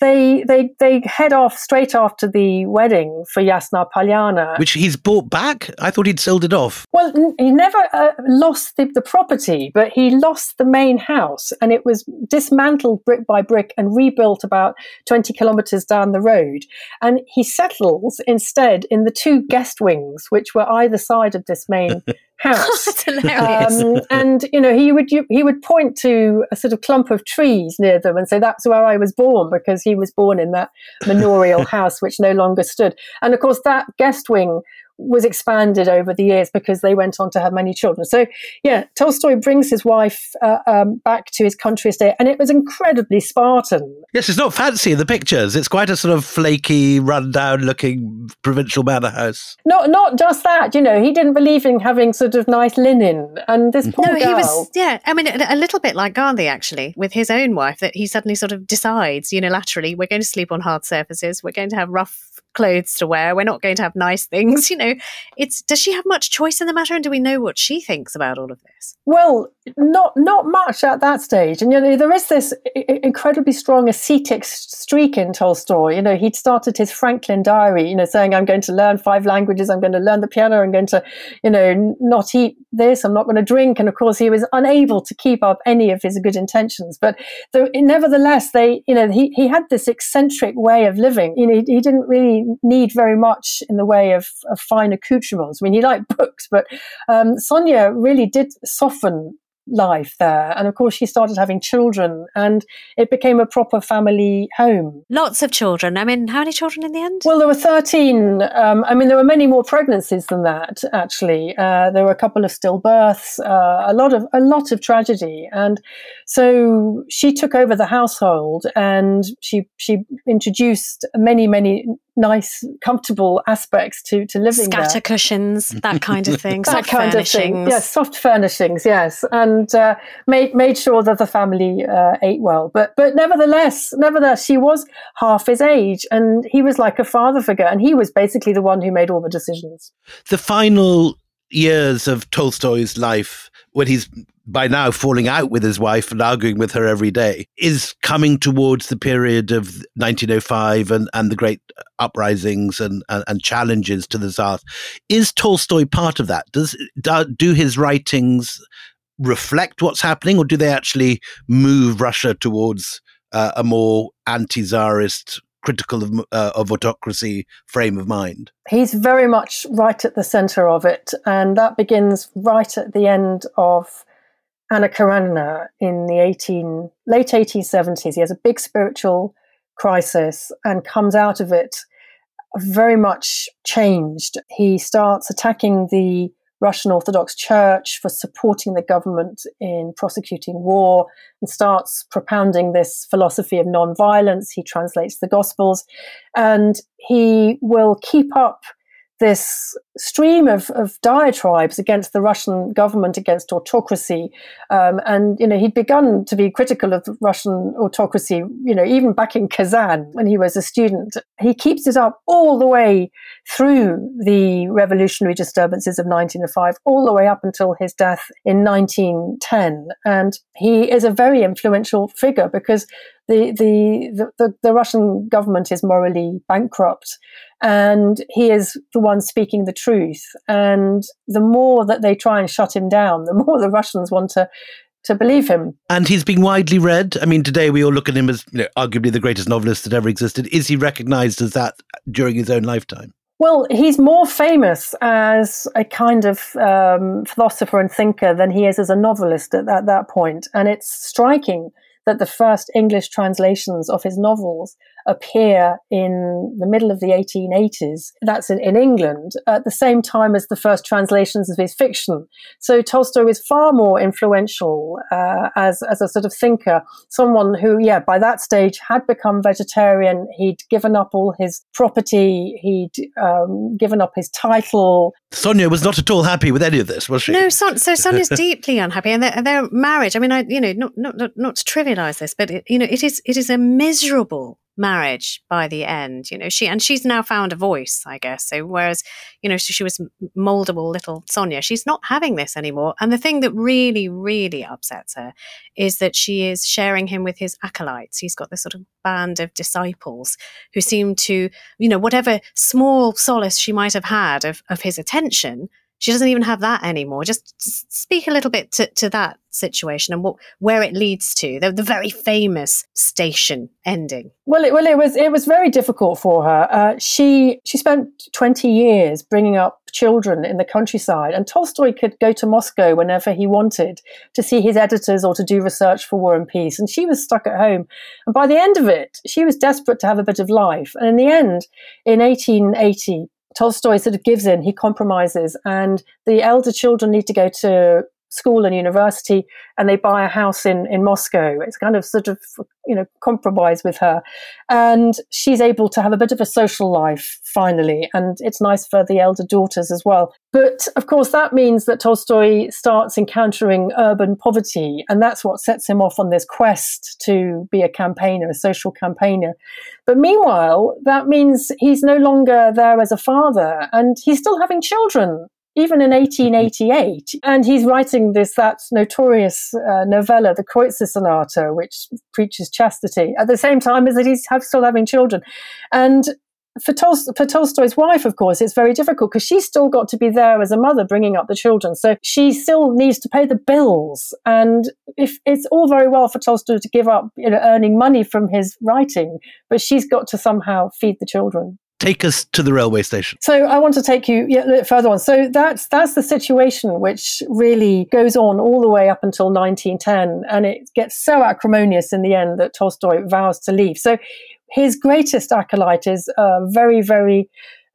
they they they head off straight after the wedding for Yasnaya Polyana, which he's bought back. I thought he'd sold it off. Well, he never uh, lost the, the property, but he lost the main house, and it was dismantled brick by brick and rebuilt about twenty kilometers down the road. And he settles instead in the two guest wings, which were either side of this main house. That's hilarious. Um, and you know, he would he would point to a sort of clump of trees near them and say, "That's where I was born," because he was born in that manorial house which no longer stood. And of course, that guest wing was expanded over the years because they went on to have many children. So, yeah, Tolstoy brings his wife uh, um, back to his country estate, and it was incredibly Spartan. Yes, it's not fancy in the pictures. It's quite a sort of flaky, run-down-looking provincial manor house. Not, not just that. You know, he didn't believe in having sort of nice linen, and this poor no, girl. he was. Yeah, I mean, a, a little bit like Gandhi, actually, with his own wife, that he suddenly sort of decides unilaterally, we're going to sleep on hard surfaces, we're going to have rough clothes to wear. We're not going to have nice things. You know, it's does she have much choice in the matter, and do we know what she thinks about all of this? Well, not not much at that stage, and you know there is this incredibly strong ascetic streak in Tolstoy. You know, he'd started his Franklin diary, you know, saying, "I'm going to learn five languages. I'm going to learn the piano. I'm going to, you know, not eat this. I'm not going to drink." And of course, he was unable to keep up any of his good intentions. But the, nevertheless, they, you know, he he had this eccentric way of living. You know, he, he didn't really need very much in the way of, of fine accoutrements. I mean, he liked books, but um, Sonia really did soften life there. And of course, she started having children and it became a proper family home. Lots of children. I mean, how many children in the end? Well, there were 13. Um, I mean, there were many more pregnancies than that, actually. Uh, there were a couple of stillbirths, uh, a lot of, a lot of tragedy. And so she took over the household and she, she introduced many, many nice, comfortable aspects to, to living Scatter there. cushions, that kind of thing. that kind of thing. Yes, soft furnishings, yes. And and uh, made made sure that the family uh, ate well. But but nevertheless, nevertheless, she was half his age, and he was like a father figure, and he was basically the one who made all the decisions. The final years of Tolstoy's life, when he's by now falling out with his wife and arguing with her every day, is coming towards the period of 1905 and, and the great uprisings and, and, and challenges to the Tsar. Is Tolstoy part of that? Does do his writings reflect what's happening, or do they actually move Russia towards uh, a more anti-czarist, critical of, uh, of autocracy frame of mind? He's very much right at the center of it, and that begins right at the end of Anna Karenina in the 18 late 1870s. He has a big spiritual crisis and comes out of it very much changed. He starts attacking the Russian Orthodox Church for supporting the government in prosecuting war and starts propounding this philosophy of nonviolence. He translates the Gospels and he will keep up this stream of, of diatribes against the Russian government, against autocracy. Um, and, you know, he'd begun to be critical of Russian autocracy, you know, even back in Kazan when he was a student. He keeps it up all the way through the revolutionary disturbances of 1905, all the way up until his death in 1910. And he is a very influential figure because the, the, the, the, Russian government is morally bankrupt and he is the one speaking the truth. And the more that they try and shut him down, the more the Russians want to to believe him. And he's being widely read. I mean, today we all look at him as you know, arguably the greatest novelist that ever existed. Is he recognized as that during his own lifetime? Well, he's more famous as a kind of um, philosopher and thinker than he is as a novelist at, at that point. And it's striking that the first English translations of his novels appear in the middle of the 1880s. That's in, in England at the same time as the first translations of his fiction. So Tolstoy was far more influential uh, as, as a sort of thinker, someone who, yeah, by that stage had become vegetarian. He'd given up all his property. He'd um, given up his title. Sonia was not at all happy with any of this, was she? No, Son- so Sonia's deeply unhappy, and their, their marriage. I mean, I you know, not not not, not to trivialize this, but it, you know, it is it is a miserable marriage by the end you know she and she's now found a voice i guess. So whereas you know she, she was moldable little sonia she's not having this anymore. And the thing that really really upsets her is that she is sharing him with his acolytes. He's got this sort of band of disciples who seem to you know whatever small solace she might have had of, of his attention she doesn't even have that anymore. Just, speak a little bit to, to that situation and what where it leads to the, the very famous station ending. Well, it, well, it was it was very difficult for her. Uh, she she spent twenty years bringing up children in the countryside, and Tolstoy could go to Moscow whenever he wanted to see his editors or to do research for War and Peace, and she was stuck at home. And by the end of it, she was desperate to have a bit of life. And in the end, in eighteen eighty, Tolstoy sort of gives in, he compromises, and the elder children need to go to school and university and they buy a house in, in Moscow. It's kind of sort of, you know, compromise with her. And she's able to have a bit of a social life finally. And it's nice for the elder daughters as well. But of course, that means that Tolstoy starts encountering urban poverty. And that's what sets him off on this quest to be a campaigner, a social campaigner. But meanwhile, that means he's no longer there as a father and he's still having children even in 1888. And he's writing this, that notorious uh, novella, The Kreutzer Sonata, which preaches chastity, at the same time as that he's have, still having children. And for, Tol- for Tolstoy's wife, of course, it's very difficult because she's still got to be there as a mother bringing up the children. So she still needs to pay the bills. And if it's all very well for Tolstoy to give up you know, earning money from his writing, but she's got to somehow feed the children take us to the railway station. So I want to take you little further on. So that's that's the situation which really goes on all the way up until 1910, and it gets so acrimonious in the end that Tolstoy vows to leave. So his greatest acolyte is a very very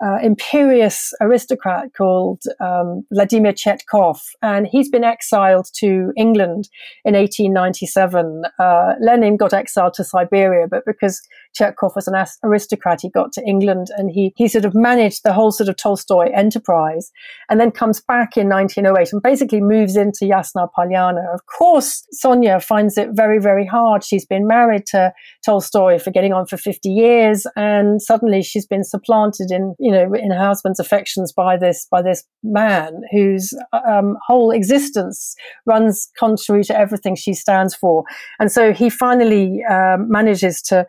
uh, imperious aristocrat called um, Vladimir Chertkov, and he's been exiled to England in 1897. Uh, Lenin got exiled to Siberia, but because Chertkov was an aristocrat, he got to England and he he sort of managed the whole sort of Tolstoy enterprise, and then comes back in 1908 and basically moves into Yasnaya Polyana. Of course, Sonia finds it very very hard. She's been married to Tolstoy for getting on for 50 years, and suddenly she's been supplanted in you know, in her husband's affections by this by this man whose um, whole existence runs contrary to everything she stands for, and so he finally um, manages to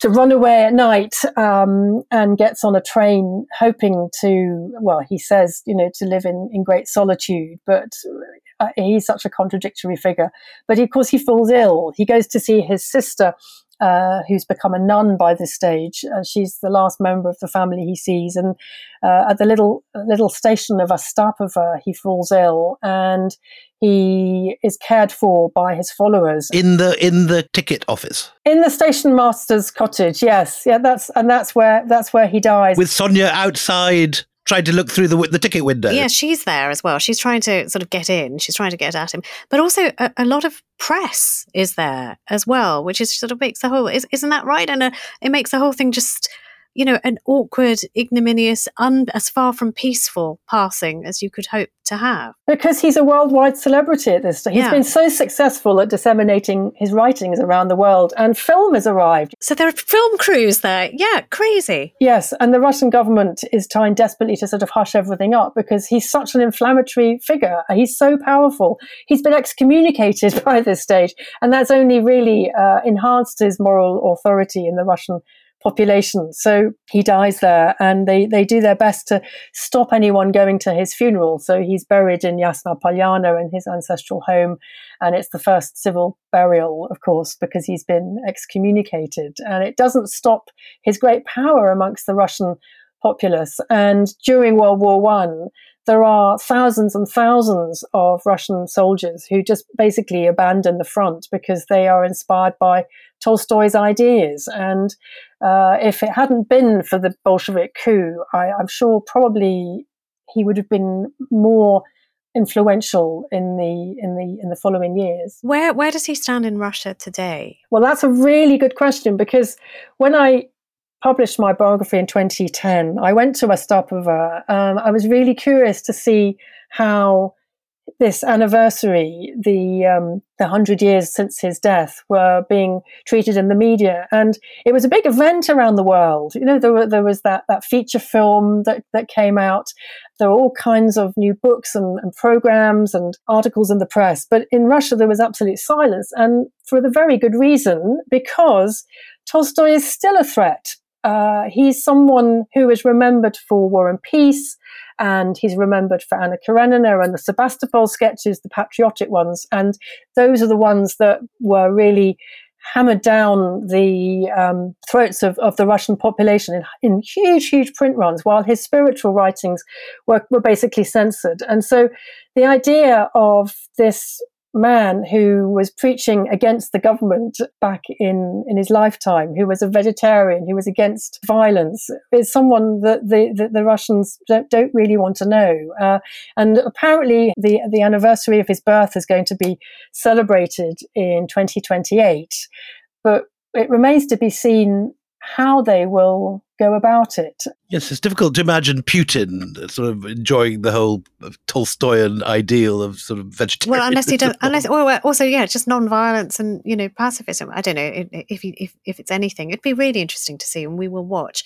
to run away at night um, and gets on a train, hoping to, well, he says, you know, to live in, in great solitude. But uh, he's such a contradictory figure. But of course, he falls ill. He goes to see his sister, uh, who's become a nun by this stage. Uh, she's the last member of the family he sees, and uh, at the little little station of Astapovo, he falls ill, and he is cared for by his followers in the in the ticket office in the station master's cottage. Yes, yeah, that's and that's where that's where he dies with Sonia outside trying to look through the the ticket window. Yeah, she's there as well. She's trying to sort of get in. She's trying to get at him, but also a, a lot of press is there as well, which is sort of makes the whole is, isn't that right? And uh, it makes the whole thing just you know, an awkward, ignominious, un- as far from peaceful passing as you could hope to have. Because he's a worldwide celebrity at this stage. He's yeah. been so successful at disseminating his writings around the world, and film has arrived. So there are film crews there. Yeah, crazy. Yes, and the Russian government is trying desperately to sort of hush everything up because he's such an inflammatory figure. He's so powerful. He's been excommunicated by this stage, and that's only really uh, enhanced his moral authority in the Russian population. So he dies there, and they, they do their best to stop anyone going to his funeral. So he's buried in Yasnaya Polyana in his ancestral home, and it's the first civil burial, of course, because he's been excommunicated. And it doesn't stop his great power amongst the Russian populace. And during World War One, there are thousands and thousands of Russian soldiers who just basically abandon the front because they are inspired by Tolstoy's ideas. And uh, if it hadn't been for the Bolshevik coup, I, I'm sure probably he would have been more influential in the in the in the following years. Where where does he stand in Russia today? Well, that's a really good question because when I published my biography in 2010, I went to Astapovo. Um, I was really curious to see how this anniversary, the um, the hundred years since his death, were being treated in the media, and it was a big event around the world. You know, there were, there was that that feature film that that came out. There were all kinds of new books and, and programs and articles in the press, but in Russia there was absolute silence, and for the very good reason because Tolstoy is still a threat. Uh, he's someone who is remembered for War and Peace and he's remembered for Anna Karenina and the Sebastopol sketches, the patriotic ones, and those are the ones that were really hammered down the um, throats of, of the Russian population in, in, huge, huge print runs, while his spiritual writings were, were basically censored. And so the idea of this man who was preaching against the government back in, in his lifetime, who was a vegetarian, who was against violence, is someone that the, the, the Russians don't, don't, really want to know. Uh, and apparently, the, the anniversary of his birth is going to be celebrated in 2028. But it remains to be seen how they will go about it. Yes, it's difficult to imagine Putin uh, sort of enjoying the whole uh, Tolstoyan ideal of sort of vegetarian. Well, unless he does, unless or also yeah, just non-violence and you know pacifism. I don't know if if if it's anything, it'd be really interesting to see, and we will watch.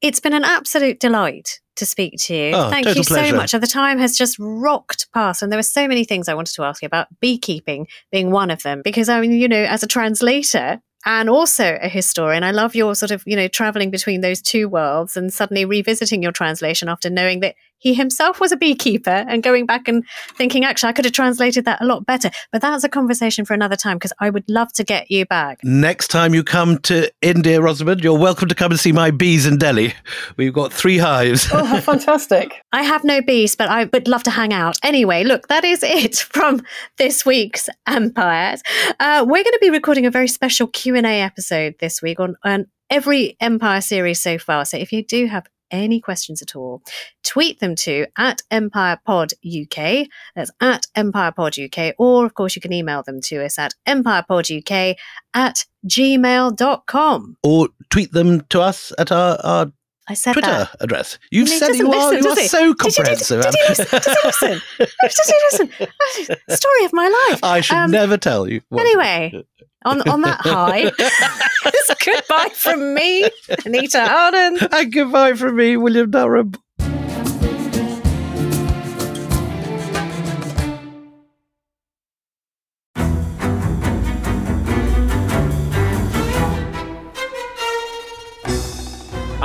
It's been an absolute delight to speak to you. Oh, Thank you pleasure. so much. The time has just rocked past, and there were so many things I wanted to ask you about, beekeeping being one of them. Because I mean, you know, as a translator, and also a historian. I love your sort of, you know, traveling between those two worlds and suddenly revisiting your translation after knowing that he himself was a beekeeper and going back and thinking, actually, I could have translated that a lot better. But that's a conversation for another time because I would love to get you back. Next time you come to India, Rosamund, you're welcome to come and see my bees in Delhi. We've got three hives. Oh, fantastic. I have no bees, but I would love to hang out. Anyway, look, that is it from this week's Empires. Uh, we're going to be recording a very special Q&A episode this week on, on every Empire series so far. So if you do have any questions at all, tweet them to at EmpirePod UK. That's at EmpirePod UK. Or, of course, you can email them to us at EmpirePodUK at gmail.com. Or tweet them to us at our, our I said Twitter that. address. You've said you are, you are so comprehensive. Did, you, did, did, you listen? Did you listen? Story of my life. I should um, never tell you. What. Anyway, on, on that high, it's goodbye from me, Anita Anand. And goodbye from me, William Dalrymple.